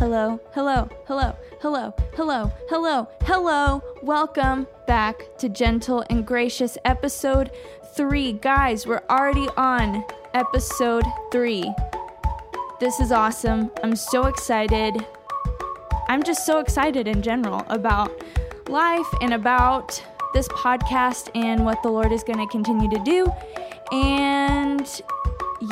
Hello, hello, hello, hello, hello, hello, hello. Welcome back to Gentle and Gracious episode three. Guys, we're already on episode three. This is awesome. I'm so excited. I'm just so excited in general about life and about this podcast and what the Lord is going to continue to do. And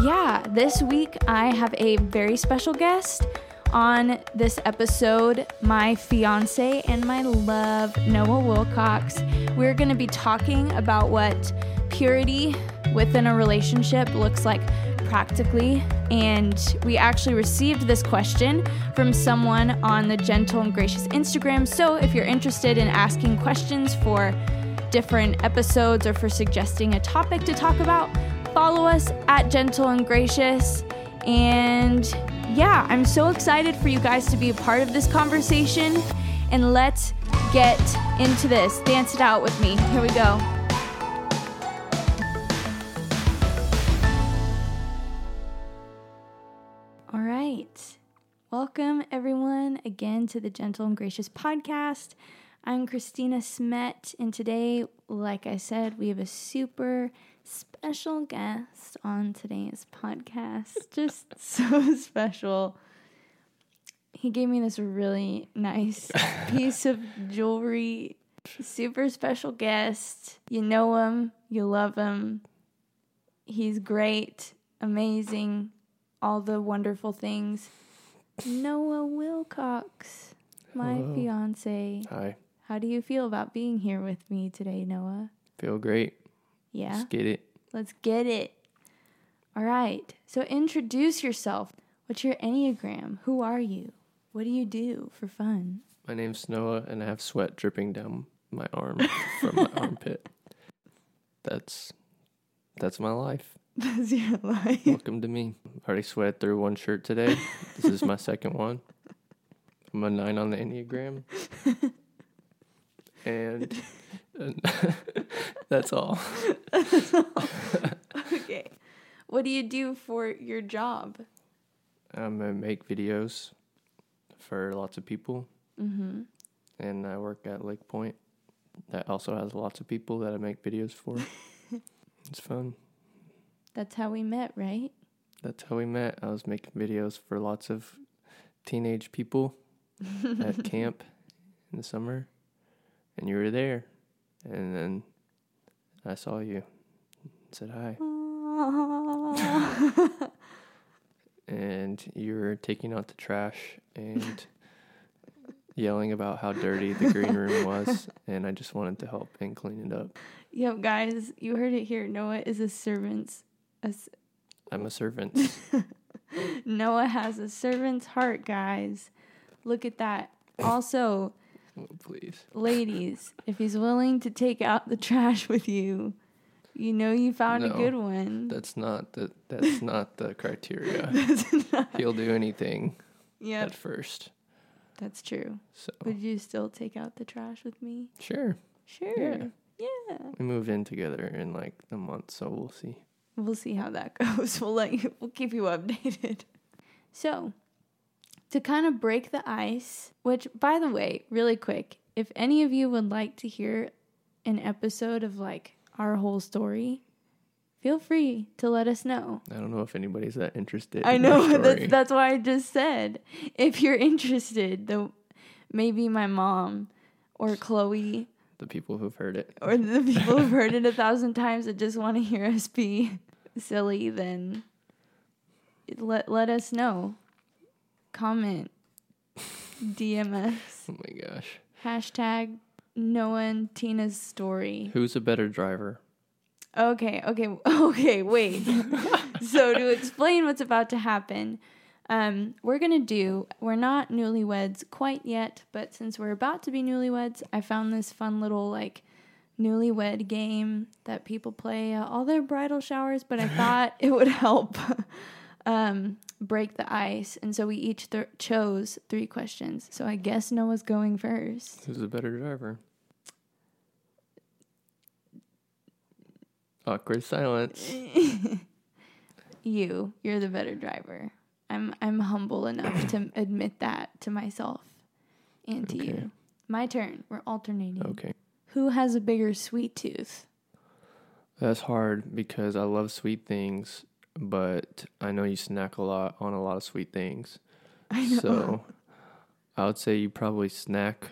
yeah, this week I have a very special guest on this episode, my fiance and my love, Noah Wilcox. We're going to be talking about what purity within a relationship looks like practically. And we actually received this question from someone on the Gentle and Gracious Instagram. So if you're interested in asking questions for different episodes or for suggesting a topic to talk about, follow us at Gentle and Gracious. And yeah, I'm so excited for you guys to be a part of this conversation. And let's get into this. Dance it out with me. Here we go. All right. Welcome, everyone, again to the Gentle and Gracious podcast. I'm Christina Smet, and today, like I said, we have a super special guest on today's podcast. Just so special. He gave me this really nice piece of jewelry. Super special guest. You know him, you love him. He's great, amazing, all the wonderful things. Noah Wilcox, my Hello. fiance. Hi. How do you feel about being here with me today, Noah? Feel great. Yeah? Let's get it. Let's get it. All right. So introduce yourself. What's your Enneagram? Who are you? What do you do for fun? My name's Noah, and I have sweat dripping down my arm from my armpit. That's that's my life. That's your life. Welcome to me. Already sweat through one shirt today. This is my second one. I'm a nine on the enneagram, and, and that's all. okay. What do you do for your job? I'm gonna make videos for lots of people, Mm-hmm. and I work at Lake Point. That also has lots of people that I make videos for. it's fun. That's how we met, right? That's how we met. I was making videos for lots of teenage people at camp in the summer, and you were there. And then I saw you, and said hi, and you were taking out the trash and yelling about how dirty the green room was, and I just wanted to help and clean it up. yep, guys, you heard it here. Noah is a servant's. S- I'm a servant. Noah has a servant's heart, guys. Look at that. Also, Oh, please. ladies, if he's willing to take out the trash with you, you know you found a good one. That's not the that's not the criteria. Not- He'll do anything yep, at first. that's true. So Would you still take out the trash with me? sure. Sure. Yeah. We moved in together in like a month, so we'll see. We'll see how that goes. We'll let you, we'll keep you updated. So, to kind of break the ice, which by the way, really quick, if any of you would like to hear an episode of like our whole story, feel free to let us know. I don't know if anybody's that interested. I in know that's that's why I just said if you're interested, though maybe my mom or Chloe the people who've heard it. or the people who've heard it a thousand times that just want to hear us be silly, then let let us know. Comment, DM us. Oh my gosh. Hashtag Noah and Tina's story. Who's a better driver? Okay, okay, okay, wait. so to explain what's about to happen, um, we're gonna do we're not newlyweds quite yet, but since we're about to be newlyweds, I found this fun little like newlywed game that people play at all their bridal showers, but I thought it would help um, break the ice. And so we each th- chose three questions. So I guess Noah's going first. Who's a better driver? Awkward silence. you, you're the better driver. I'm I'm humble enough to admit that to myself and to Okay. you. My turn. We're alternating. Okay. Who has a bigger sweet tooth? That's hard because I love sweet things, but I know you snack a lot on a lot of sweet things. I know. So I would say you probably snack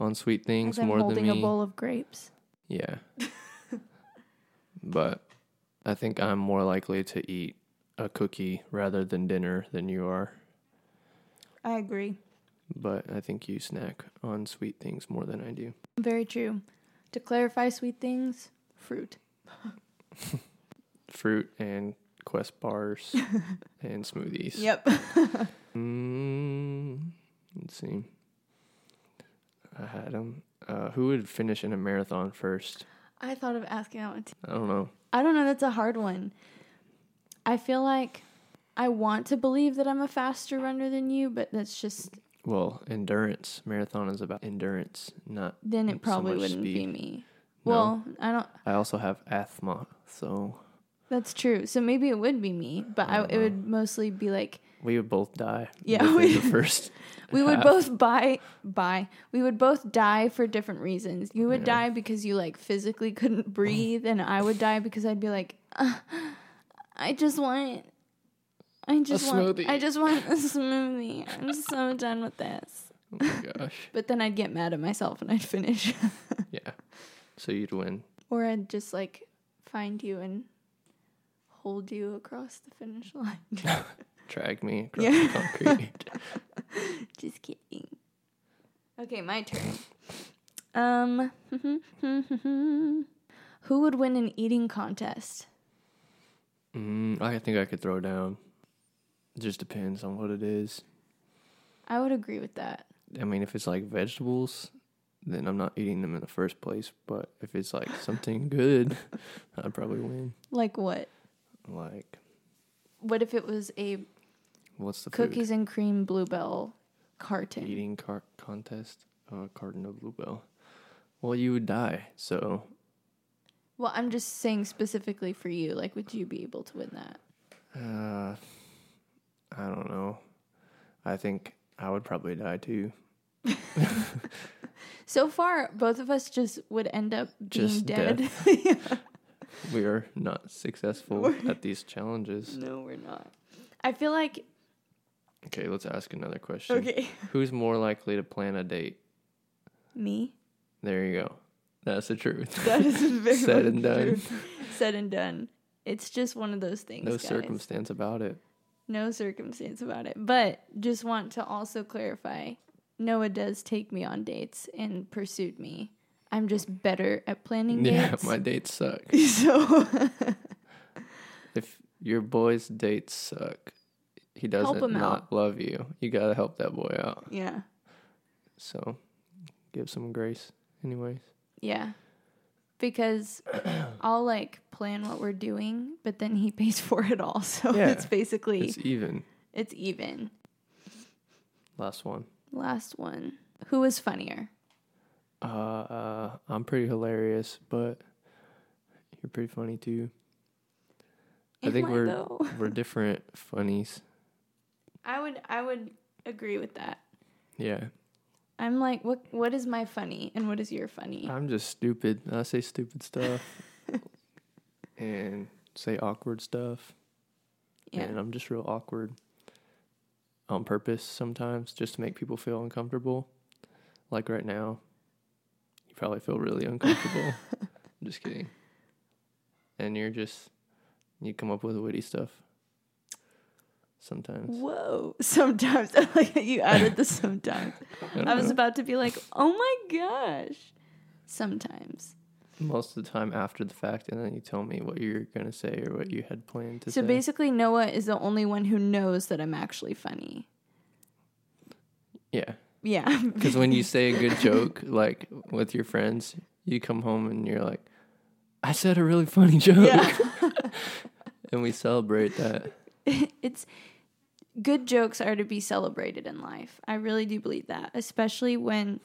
on sweet things more than holding me. a bowl of grapes. Yeah. but I think I'm more likely to eat a cookie rather than dinner than you are. I agree. But I think you snack on sweet things more than I do. Very true. To clarify sweet things, fruit. Fruit and Quest bars and smoothies. Yep. Mm, let's see. I had them. Uh, who would finish in a marathon first? I thought of asking that one too. I don't know. I don't know. That's a hard one. I feel like I want to believe that I'm a faster runner than you, but that's just Well, endurance. Marathon is about endurance, not. then it probably much wouldn't be me. No. Well, I don't. I also have asthma, so That's true. So maybe it would be me, but I I, don't it know. would mostly be like we would both die. Yeah, within we- the first. we would half. both buy buy. We would both die for different reasons. You would die because you like physically couldn't breathe, and I would die because I'd be like, "Uh, I just want. I just want. smoothie." I just want a smoothie. I'm so done with this. Oh my gosh. But then I'd get mad at myself and I'd finish. Yeah. So you'd win. or I'd just like find you and hold you across the finish line. Drag me across Yeah. the concrete. just kidding. Okay, my turn. Um, who would win an eating contest? mm, I think I could throw down. It just depends on what it is. I would agree with that. I mean, if it's like vegetables, then I'm not eating them in the first place. But if it's like something good, I'd probably win. Like what? Like, What if it was a what's the cookies and cream bluebell carton? eating car- contest? A carton of Bluebell. Well, you would die. So Well, I'm just saying specifically for you. Like, would you be able to win that? uh, I don't know. I think I would probably die too. So far, both of us just would end up being Just dead. We are not successful at these challenges. no, we're not. I feel like Okay, let's ask another question. okay. Who's more likely to plan a date? Me. There you go. That's the truth. That is very Said and done. true. Said and done. It's just one of those things. no guys. circumstance about it. No circumstance about it. But just want to also clarify Noah does take me on dates and pursued me. I'm just better at planning Yeah, dates. my dates suck. so If your boy's dates suck, he doesn't not out. love you. You gotta help that boy out. yeah. So give some grace, anyways. Yeah. Because I'll like plan what we're doing, but then he pays for it all. So Yeah. it's basically It's even. it's even. Last one. Last one. Who is funnier? Uh, uh, I'm pretty hilarious, but you're pretty funny too. I Am think we're though? we're different funnies. I would I would agree with that. Yeah. I'm like, what what is my funny and what is your funny? I'm just stupid. I say stupid stuff and say awkward stuff. yeah. And I'm just real awkward on purpose sometimes just to make people feel uncomfortable. Like right now, you probably feel really uncomfortable. I'm just kidding. And you're just, you come up with witty stuff sometimes. Whoa. Sometimes I like that you added the sometimes. don't I was know. about to be like, oh my gosh. Sometimes. most of the time after the fact, and then you tell me what you're going to say or what you had planned to So say. basically Noah is the only one who knows that I'm actually funny. yeah. Yeah. Because when you say a good joke, like with your friends, you come home and you're like, I said a really funny joke. Yeah. and we celebrate that. it's good jokes are to be celebrated in life. I really do believe that, especially when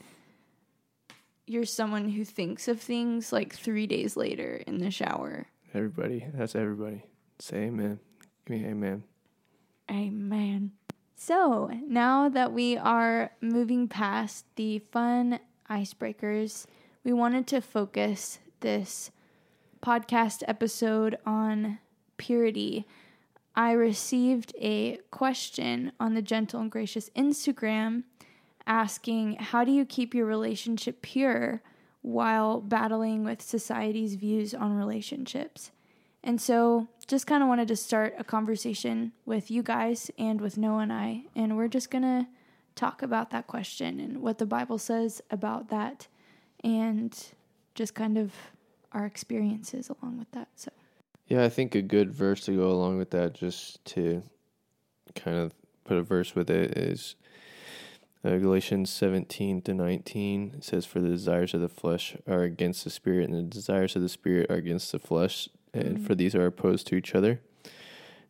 you're someone who thinks of things like 3 days later in the shower. Everybody, that's everybody. Say amen. Give me amen. Amen. So now that we are moving past the fun icebreakers, we wanted to focus this podcast episode on purity. I received a question on the Gentle and Gracious Instagram asking, How do you keep your relationship pure while battling with society's views on relationships? And so, just kind of wanted to start a conversation with you guys and with Noah and I. And we're just going to talk about that question and what the Bible says about that and just kind of our experiences along with that. So, Yeah, I think a good verse to go along with that, just to kind of put a verse with it, is uh, Galatians 17 to 19. It says, For the desires of the flesh are against the spirit, and the desires of the spirit are against the flesh, and for these are opposed to each other.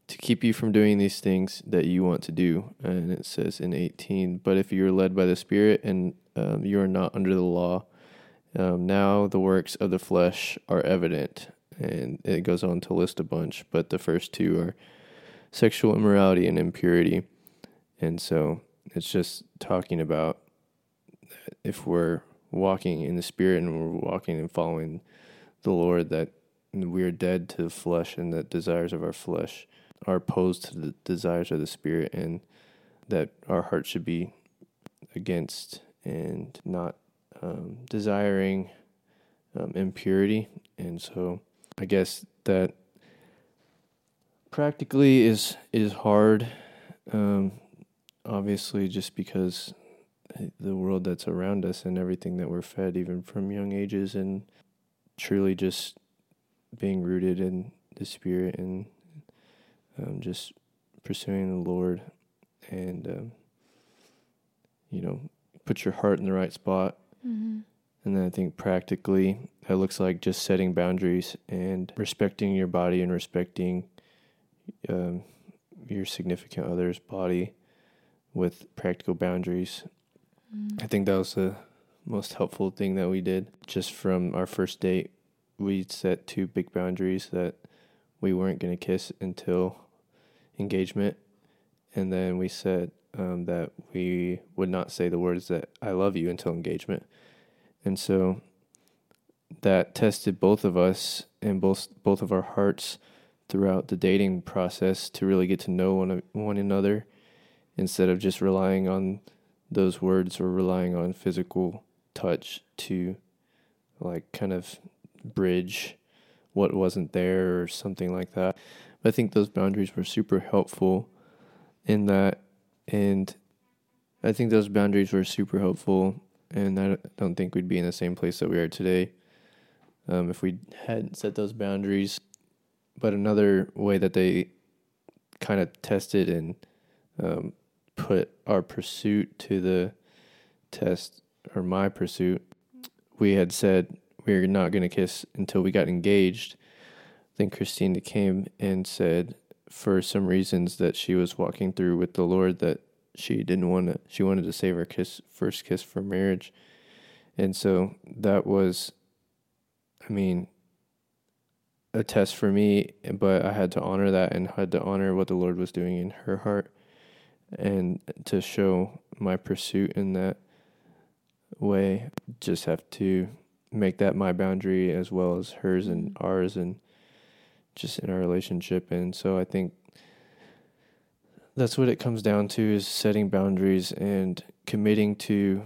To keep you from doing these things that you want to do. And it says in 18, But if you're led by the Spirit and um, you are not under the law, um, now the works of the flesh are evident. And it goes on to list a bunch, but the first two are sexual immorality and impurity. And so it's just talking about if we're walking in the Spirit and we're walking and following the Lord, that we are dead to the flesh and the desires of our flesh are opposed to the desires of the Spirit, and that our heart should be against and not um, desiring um, impurity. And so I guess that practically is is hard, um, obviously, just because the world that's around us and everything that we're fed, even from young ages, and truly just being rooted in the Spirit and um, just pursuing the Lord and, um, you know, put your heart in the right spot. mm-hmm. And then I think practically, it looks like just setting boundaries and respecting your body and respecting um, your significant other's body with practical boundaries. Mm-hmm. I think that was the most helpful thing that we did. Just from our first date, we set two big boundaries that we weren't going to kiss until engagement. And then we said um, that we would not say the words that I love you until engagement. And so that tested both of us and both both of our hearts throughout the dating process to really get to know one one another instead of just relying on those words or relying on physical touch to like kind of bridge what wasn't there or something like that. But I think those boundaries were super helpful in that and I think those boundaries were super helpful and I don't think we'd be in the same place that we are today um, if we hadn't set those boundaries. But another way that they kind of tested and um, put our pursuit to the test, or my pursuit, we had said we are not going to kiss until we got engaged. Then Christina came and said, for some reasons that she was walking through with the Lord, that she didn't want to, she wanted to save her kiss, first kiss for marriage. And so that was, I mean, a test for me, but I had to honor that and had to honor what the Lord was doing in her heart and to show my pursuit in that way. Just have to make that my boundary as well as hers and mm-hmm. ours and just in our relationship. And so I think that's what it comes down to is setting boundaries and committing to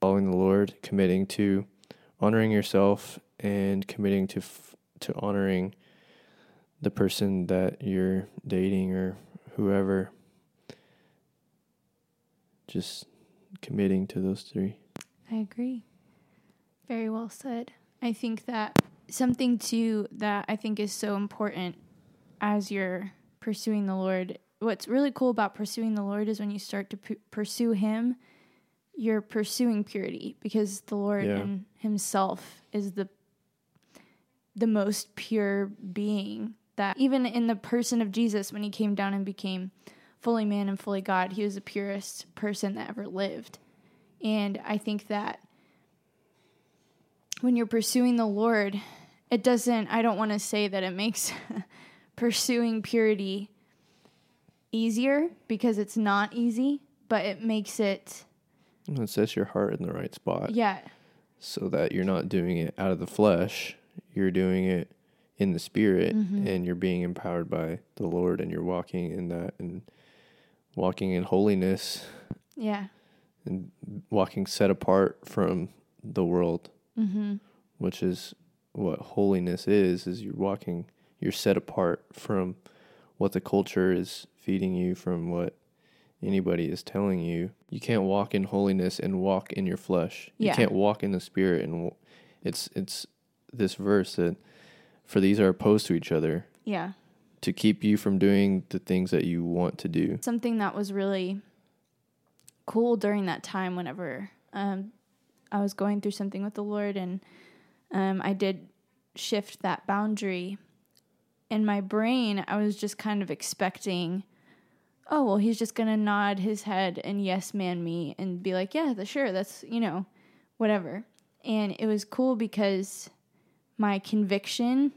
following the Lord, committing to honoring yourself and committing to f- to honoring the person that you're dating or whoever. Just committing to those three. I agree. Very well said. I think that something too that I think is so important as you're pursuing the Lord. What's really cool about pursuing the Lord is when you start to pu- pursue Him, you're pursuing purity because the Lord Yeah. in Himself is the the most pure being. That even in the person of Jesus, when He came down and became fully man and fully God, He was the purest person that ever lived. And I think that when you're pursuing the Lord, it doesn't, I don't want to say that it makes pursuing purity easier because it's not easy, but it makes it It sets your heart in the right spot yeah, so that you're not doing it out of the flesh. You're doing it in the spirit Mm-hmm. and you're being empowered by the Lord and you're walking in that and walking in holiness yeah. and walking set apart from the world, Mhm. which is what holiness is is you're walking you're set apart from what the culture is feeding you from what anybody is telling you. You can't walk in holiness and walk in your flesh. Yeah. You can't walk in the spirit and w- it's it's this verse that for these are opposed to each other Yeah. to keep you from doing the things that you want to do. something that was really cool during that time whenever um, I was going through something with the Lord and um, I did shift that boundary. In my brain, I was just kind of expecting, oh, well, he's just going to nod his head and yes man me and be like, yeah, the, sure, that's, you know, whatever. And it was cool because my conviction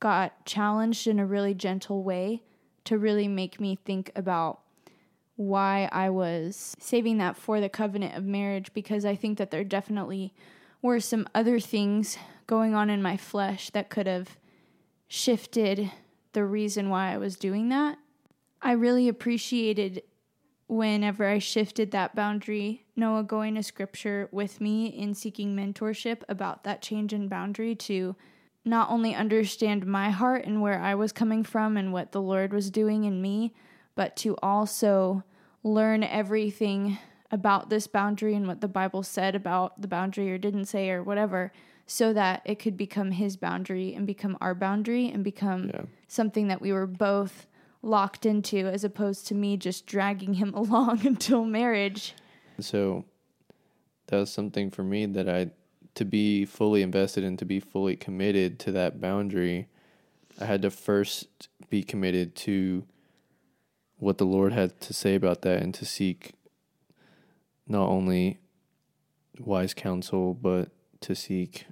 got challenged in a really gentle way to really make me think about why I was saving that for the covenant of marriage because I think that there definitely were some other things going on in my flesh that could have shifted the reason why I was doing that. I really appreciated whenever I shifted that boundary, Noah going to scripture with me in seeking mentorship about that change in boundary to not only understand my heart and where I was coming from and what the Lord was doing in me, but to also learn everything about this boundary and what the Bible said about the boundary or didn't say or whatever, so that it could become His boundary and become our boundary and become Yeah. something that we were both locked into, as opposed to me just dragging Him along until marriage. So that was something for me that I to be fully invested and to be fully committed to that boundary, I had to first be committed to what the Lord had to say about that and to seek not only wise counsel but to seek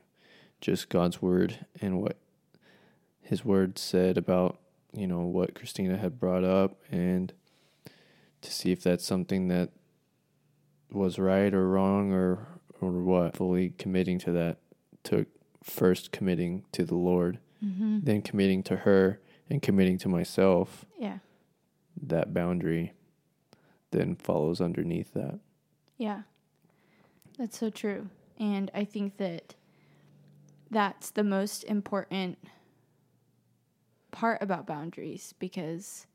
just God's word and what his word said about, you know, what Christina had brought up and to see if that's something that was right or wrong or or what fully committing to that took first committing to the lord Mm-hmm. then committing to her and committing to myself Yeah. That boundary then follows underneath that Yeah. That's so true. And I think that that's the most important part about boundaries because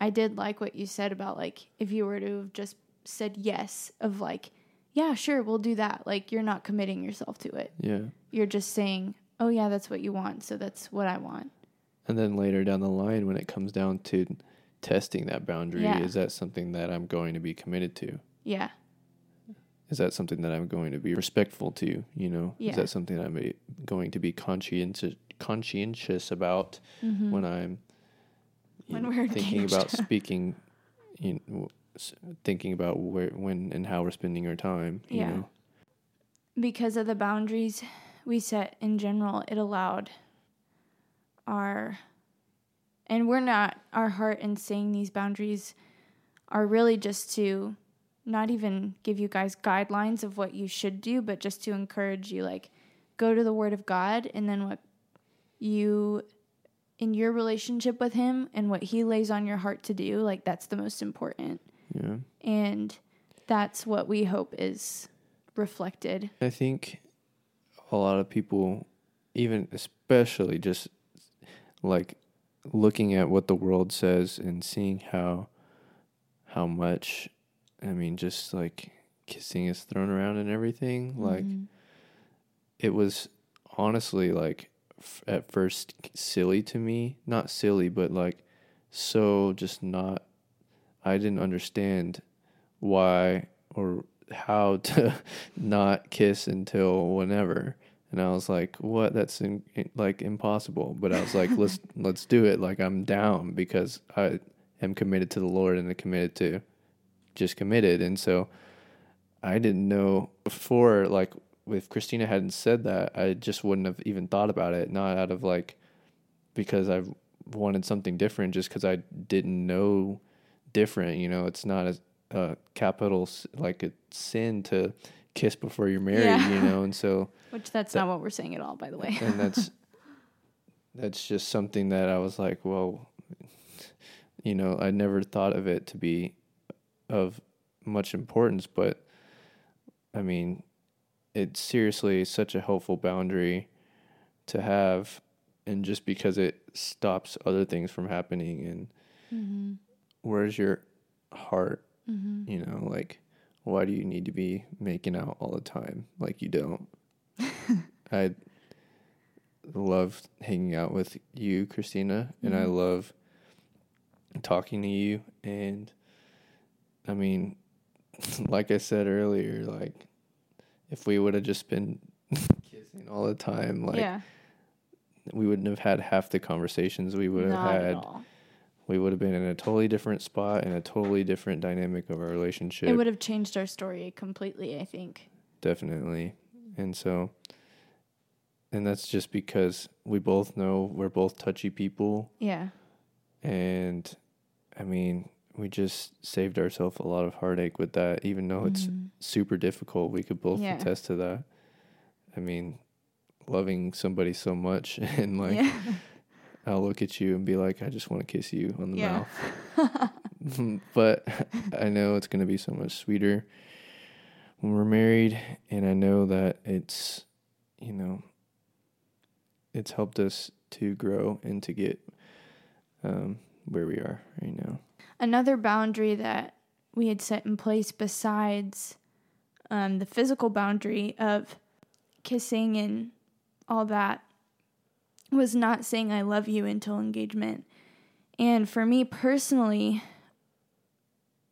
I did like what you said about like if you were to have just said yes of like yeah, sure, we'll do that. Like you're not committing yourself to it. yeah You're just saying, "Oh yeah, that's what you want, so that's what I want." and then later down the line when it comes down to testing that boundary Yeah. is that something that i'm going to be committed to Yeah. is that something that i'm going to be respectful to you know Yeah. is that something that i'm going to be conscientious conscientious about Mm-hmm. when I'm When know, we're thinking engaged. about speaking, you know, thinking about where, when, and how we're spending our time. You Yeah. know, because of the boundaries we set in general, it allowed our, and we're not, our heart in saying these boundaries are really just to not even give you guys guidelines of what you should do, but just to encourage you, like, go to the Word of God and then what you, in your relationship with Him and what He lays on your heart to do, like, that's the most important. yeah. And that's what we hope is reflected. I think a lot of people, even especially just like looking at what the world says and seeing how how much I mean just like kissing is thrown around and everything like Mhm. it was honestly like f- at first silly to me not silly but like so just not i didn't understand why or how to not kiss until whenever and i was like what? That's in, like impossible. But i was like let's let's do it. Like i'm down because i am committed to the lord and I'm committed to just committed. And so i didn't know before like if christina hadn't said that i just wouldn't have even thought about it. Not out of like because i wanted something different just because I didn't know different. You know, it's not a, a capital like a sin to kiss before you're married. Yeah. You know, and so Which that's That- not what we're saying at all, by the way. and that's that's just something that I was like, well, you know, I never thought of it to be of much importance, but I mean, it's seriously such a helpful boundary to have, and just because it stops other things from happening, and mm-hmm. where's your heart? Mm-hmm. You know, like, why do you need to be making out all the time? Like, you don't. I love hanging out with you, Christina, and I Mhm. love talking to you. And I mean, like I said earlier, like, if we would have just been kissing all the time, like, yeah. we wouldn't have had half the conversations we would have had. We would have been in a totally different spot and a totally different dynamic of our relationship. It would have changed our story completely, I think. definitely. And so, and that's just because we both know we're both touchy people. Yeah. And I mean, we just saved ourselves a lot of heartache with that, even though it's Mhm. super difficult. We could both Yeah. attest to that. I mean, loving somebody so much and like, yeah. I'll look at you and be like, I just want to kiss you on the Yeah. mouth. but I know it's going to be so much sweeter when we're married. And I know that it's, you know, it's helped us to grow and to get um, where we are right now. Another boundary that we had set in place besides um, the physical boundary of kissing and all that was not saying I love you until engagement. And for me personally,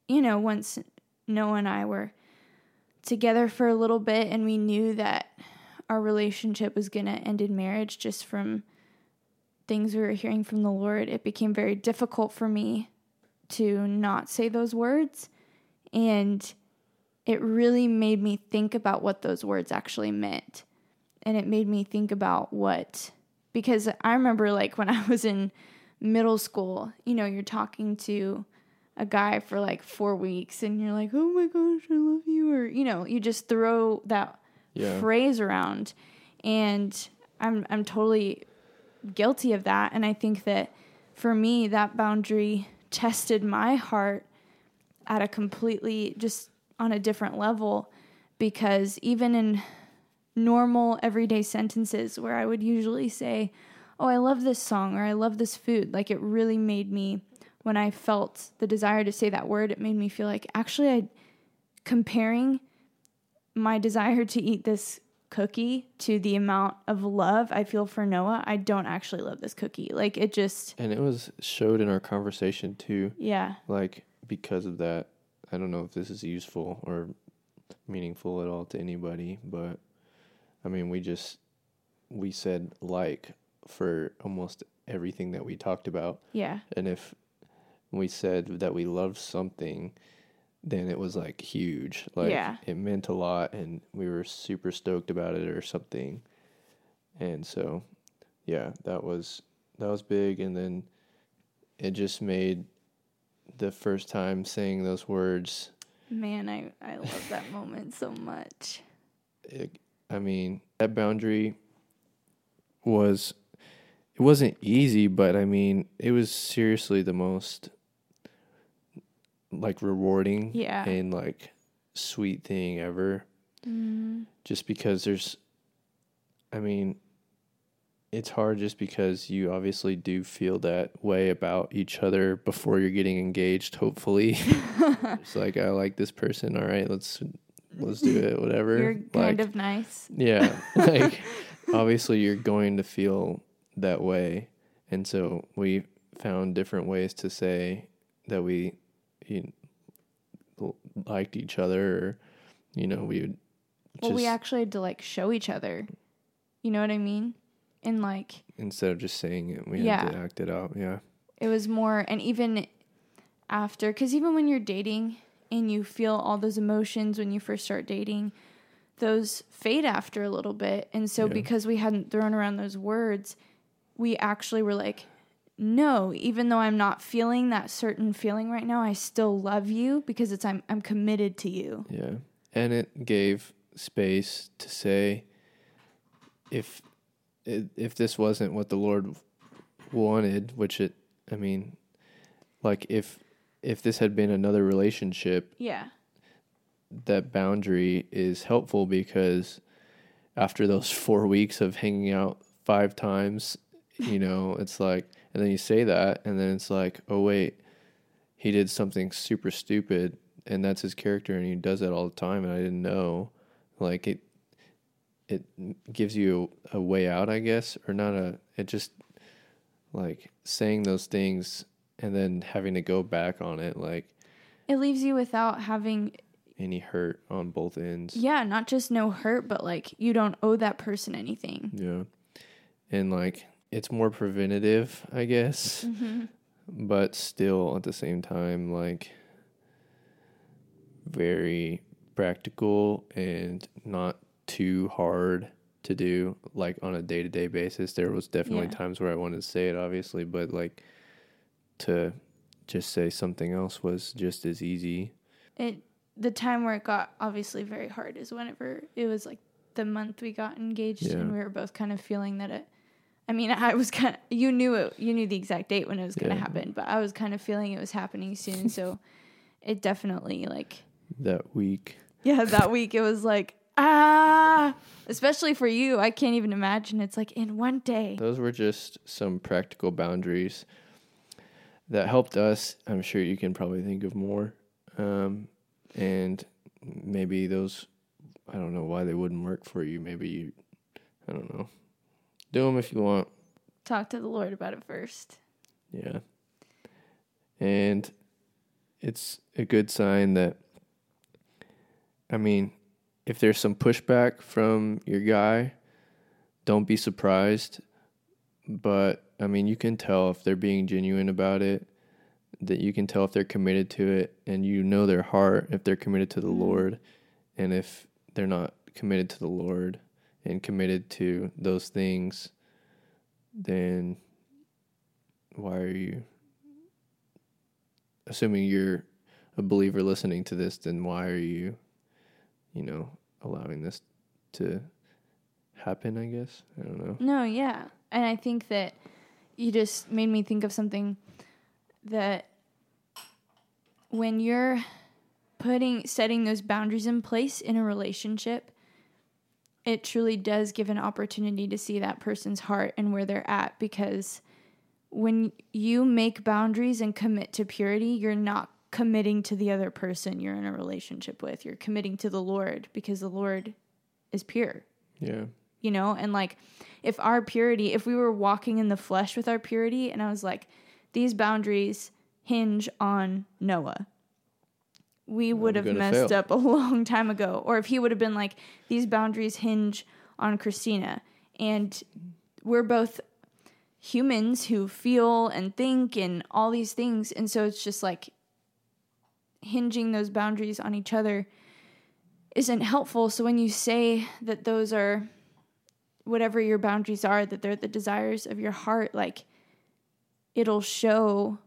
you know, once Noah and I were together for a little bit and we knew that our relationship was going to end in marriage just from things we were hearing from the Lord, it became very difficult for me to not say those words. And it really made me think about what those words actually meant. And it made me think about what, because I remember like when I was in middle school, you know, you're talking to a guy for like four weeks and you're like, oh my gosh, I love you. Or, you know, you just throw that Yeah. phrase around. And I'm, I'm totally guilty of that. And I think that for me, that boundary tested my heart at a completely just on a different level because even in normal everyday sentences where I would usually say, Oh, I love this song or I love this food, like it really made me, when I felt the desire to say that word, it made me feel like actually I comparing my desire to eat this cookie to the amount of love I feel for Noah, I don't actually love this cookie. Like it just, And it was showed in our conversation too. yeah, Like, because of that, I don't know if this is useful or meaningful at all to anybody, but I mean, we just, we said like for almost everything that we talked about. yeah, And if we said that we loved something, then it was like huge. Like Yeah. it meant a lot and we were super stoked about it or something. And so yeah, that was that was big and then it just made the first time saying those words man, I, I love that moment so much. it, I mean, that boundary was it wasn't easy, but I mean, it was seriously the most like rewarding Yeah. and like sweet thing ever Mm, just because there's I mean, it's hard just because you obviously do feel that way about each other before you're getting engaged, hopefully. it's like I like this person, all right, let's let's do it, whatever. You're kind like, of nice. yeah, like obviously you're going to feel that way, and so we found different ways to say that we you know, liked each other, or you know, we would. Well, we actually had to like show each other. You know what I mean? And like instead of just saying it, we Yeah. had to act it out. Yeah, it was more, and even after, because even when you're dating and you feel all those emotions when you first start dating, those fade after a little bit. And so Yeah. because we hadn't thrown around those words, we actually were like, no, even though I'm not feeling that certain feeling right now, I still love you because it's I'm I'm committed to you. Yeah. And it gave space to say if if this wasn't what the Lord wanted, which it I mean like if if this had been another relationship, Yeah. that boundary is helpful because after those 4 weeks of hanging out 5 times, you know, it's like and then you say that and then it's like, "Oh wait, he did something super stupid and that's his character and he does that all the time and I didn't know." Like it it gives you a, a way out, I guess, or not a it just like saying those things and then having to go back on it like It leaves you without having any hurt on both ends. yeah, not just no hurt, but like you don't owe that person anything. Yeah. And like it's more preventative, I guess, mm-hmm. but still at the same time like very practical and not too hard to do like on a day-to-day basis. There was definitely Yeah. times where I wanted to say it obviously, but like to just say something else was just as easy. It the time where it got obviously very hard is whenever it was like the month we got engaged Yeah. and we were both kind of feeling that it I mean, I was kind of you knew it you knew the exact date when it was going to Yeah. happen, but I was kind of feeling it was happening soon, so it definitely like That week. yeah, that week it was like ah, especially for you. I can't even imagine. It's like in one day. Those were just some practical boundaries that helped us. I'm sure you can probably think of more. Um, and maybe those, I don't know why they wouldn't work for you. Maybe you, I don't know. Do them if you want. Talk to the Lord about it first. Yeah. And it's a good sign that, I mean, if there's some pushback from your guy, don't be surprised. But, I mean, you can tell if they're being genuine about it, that you can tell if they're committed to it, and you know their heart if they're committed to the Mhm. Lord. And if they're not committed to the Lord and committed to those things, then why are you assuming you're a believer listening to this then why are you you know allowing this to happen i guess i don't know No, yeah. And I think that you just made me think of something that when you're putting setting those boundaries in place in a relationship, it truly does give an opportunity to see that person's heart and where they're at because when you make boundaries and commit to purity, you're not committing to the other person you're in a relationship with. You're committing to the Lord because the Lord is pure yeah you know? And like if our purity if we were walking in the flesh with our purity and i was like these boundaries hinge on noah. We would have messed fail. up a long time ago. Or if he would have been like these boundaries hinge on christina. And we're both humans who feel and think and all these things. And so it's just like hinging those boundaries on each other isn't helpful. So when you say that those are whatever your boundaries are, that they're the desires of your heart, like it'll show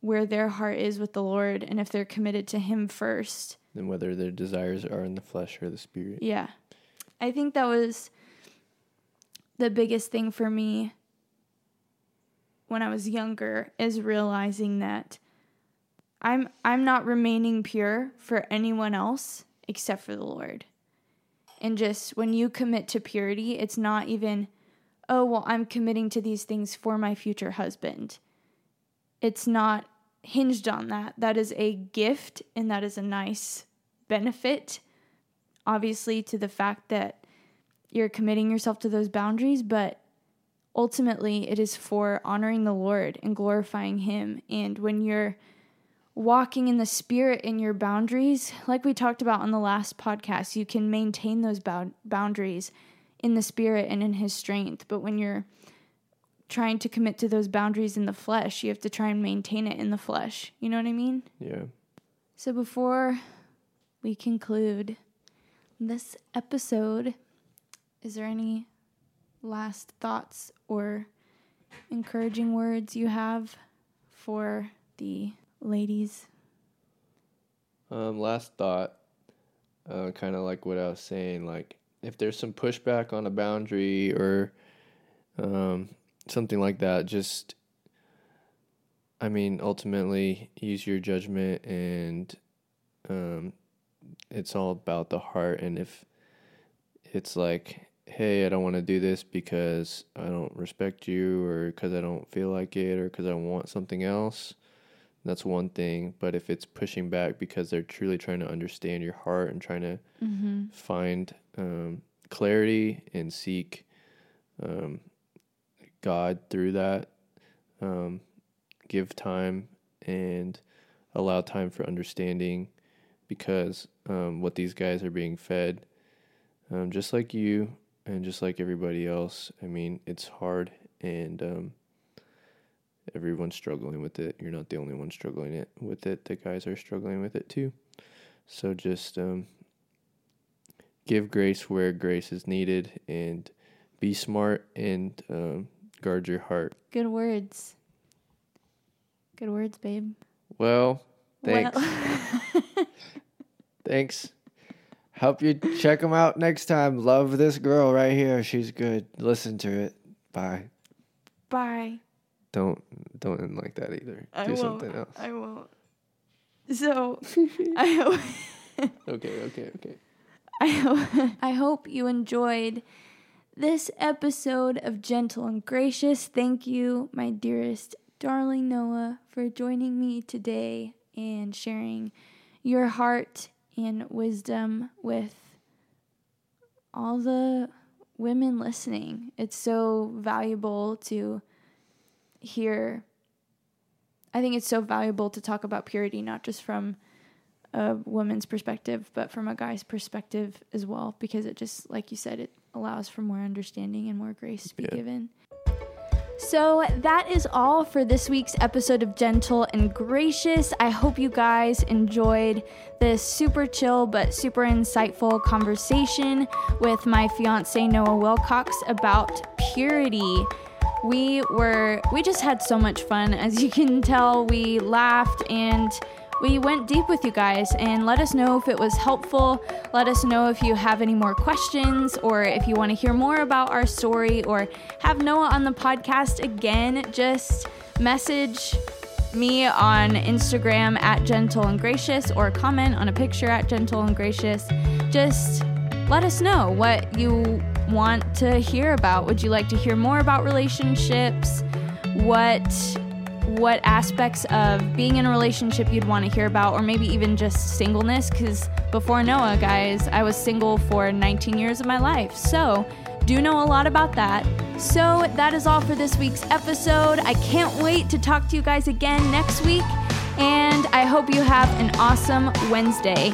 where their heart is with the Lord and if they're committed to Him first. and whether their desires are in the flesh or the spirit Yeah. I think that was the biggest thing for me when I was younger is realizing that I'm I'm not remaining pure for anyone else except for the Lord. And just when you commit to purity, it's not even oh, well, I'm committing to these things for my future husband. It's not hinged on that. That is a gift and that is a nice benefit obviously to the fact that you're committing yourself to those boundaries, but ultimately it is for honoring the Lord and glorifying Him. And when you're walking in the Spirit in your boundaries, like we talked about on the last podcast, you can maintain those boundaries in the Spirit and in His strength. But when you're trying to commit to those boundaries in the flesh, you have to try and maintain it in the flesh. You know what I mean? yeah So before we conclude this episode, is there any last thoughts or encouraging words you have for the ladies? Um, last thought, uh, kind of like what I was saying, like if there's some pushback on a boundary or um, something like that, just, I mean, ultimately use your judgment and um, it's all about the heart. And if it's like, hey, I don't want to do this because I don't respect you or because I don't feel like it or because I want something else, that's one thing. But if it's pushing back because they're truly trying to understand your heart and trying to Mm-hmm. find um, clarity and seek um, God through that, um, give time and allow time for understanding because um, what these guys are being fed, um, just like you and just like everybody else, I mean, it's hard and um, everyone's struggling with it. You're not the only one struggling it with it. The guys are struggling with it too. So just um, give grace where grace is needed and be smart and um, guard your heart. Good words. Good words, babe. Well, thanks. Well- Thanks. Hope you check them out next time. Love this girl right here. She's good. Listen to it. Bye. Bye. Don't don't end like that either. I Do won't. something else. I won't. So, I hope. Okay, okay, okay. I hope, I hope you enjoyed this episode of Gentle and Gracious. Thank you, my dearest darling Noah, for joining me today and sharing your heart and wisdom with all the women listening. It's so valuable to hear. I think it's so valuable to talk about purity, not just from a woman's perspective, but from a guy's perspective as well, because it just, like you said, it allows for more understanding and more grace to be Yeah. given. So that is all for this week's episode of Gentle and Gracious. I hope you guys enjoyed this super chill but super insightful conversation with my fiance Noah Wilcox about purity. We were we just had so much fun as you can tell. We laughed and we went deep with you guys and let us know if it was helpful. Let us know if you have any more questions or if you want to hear more about our story or have Noah on the podcast again. Just message me on Instagram at gentle and gracious or comment on a picture at gentle and gracious. Just let us know what you want to hear about. Would you like to hear more about relationships? What what aspects of being in a relationship you'd want to hear about, or maybe even just singleness. Because before Noah, guys, I was single for 19 years of my life. So, do know a lot about that. So, that is all for this week's episode. I can't wait to talk to you guys again next week, and I hope you have an awesome Wednesday.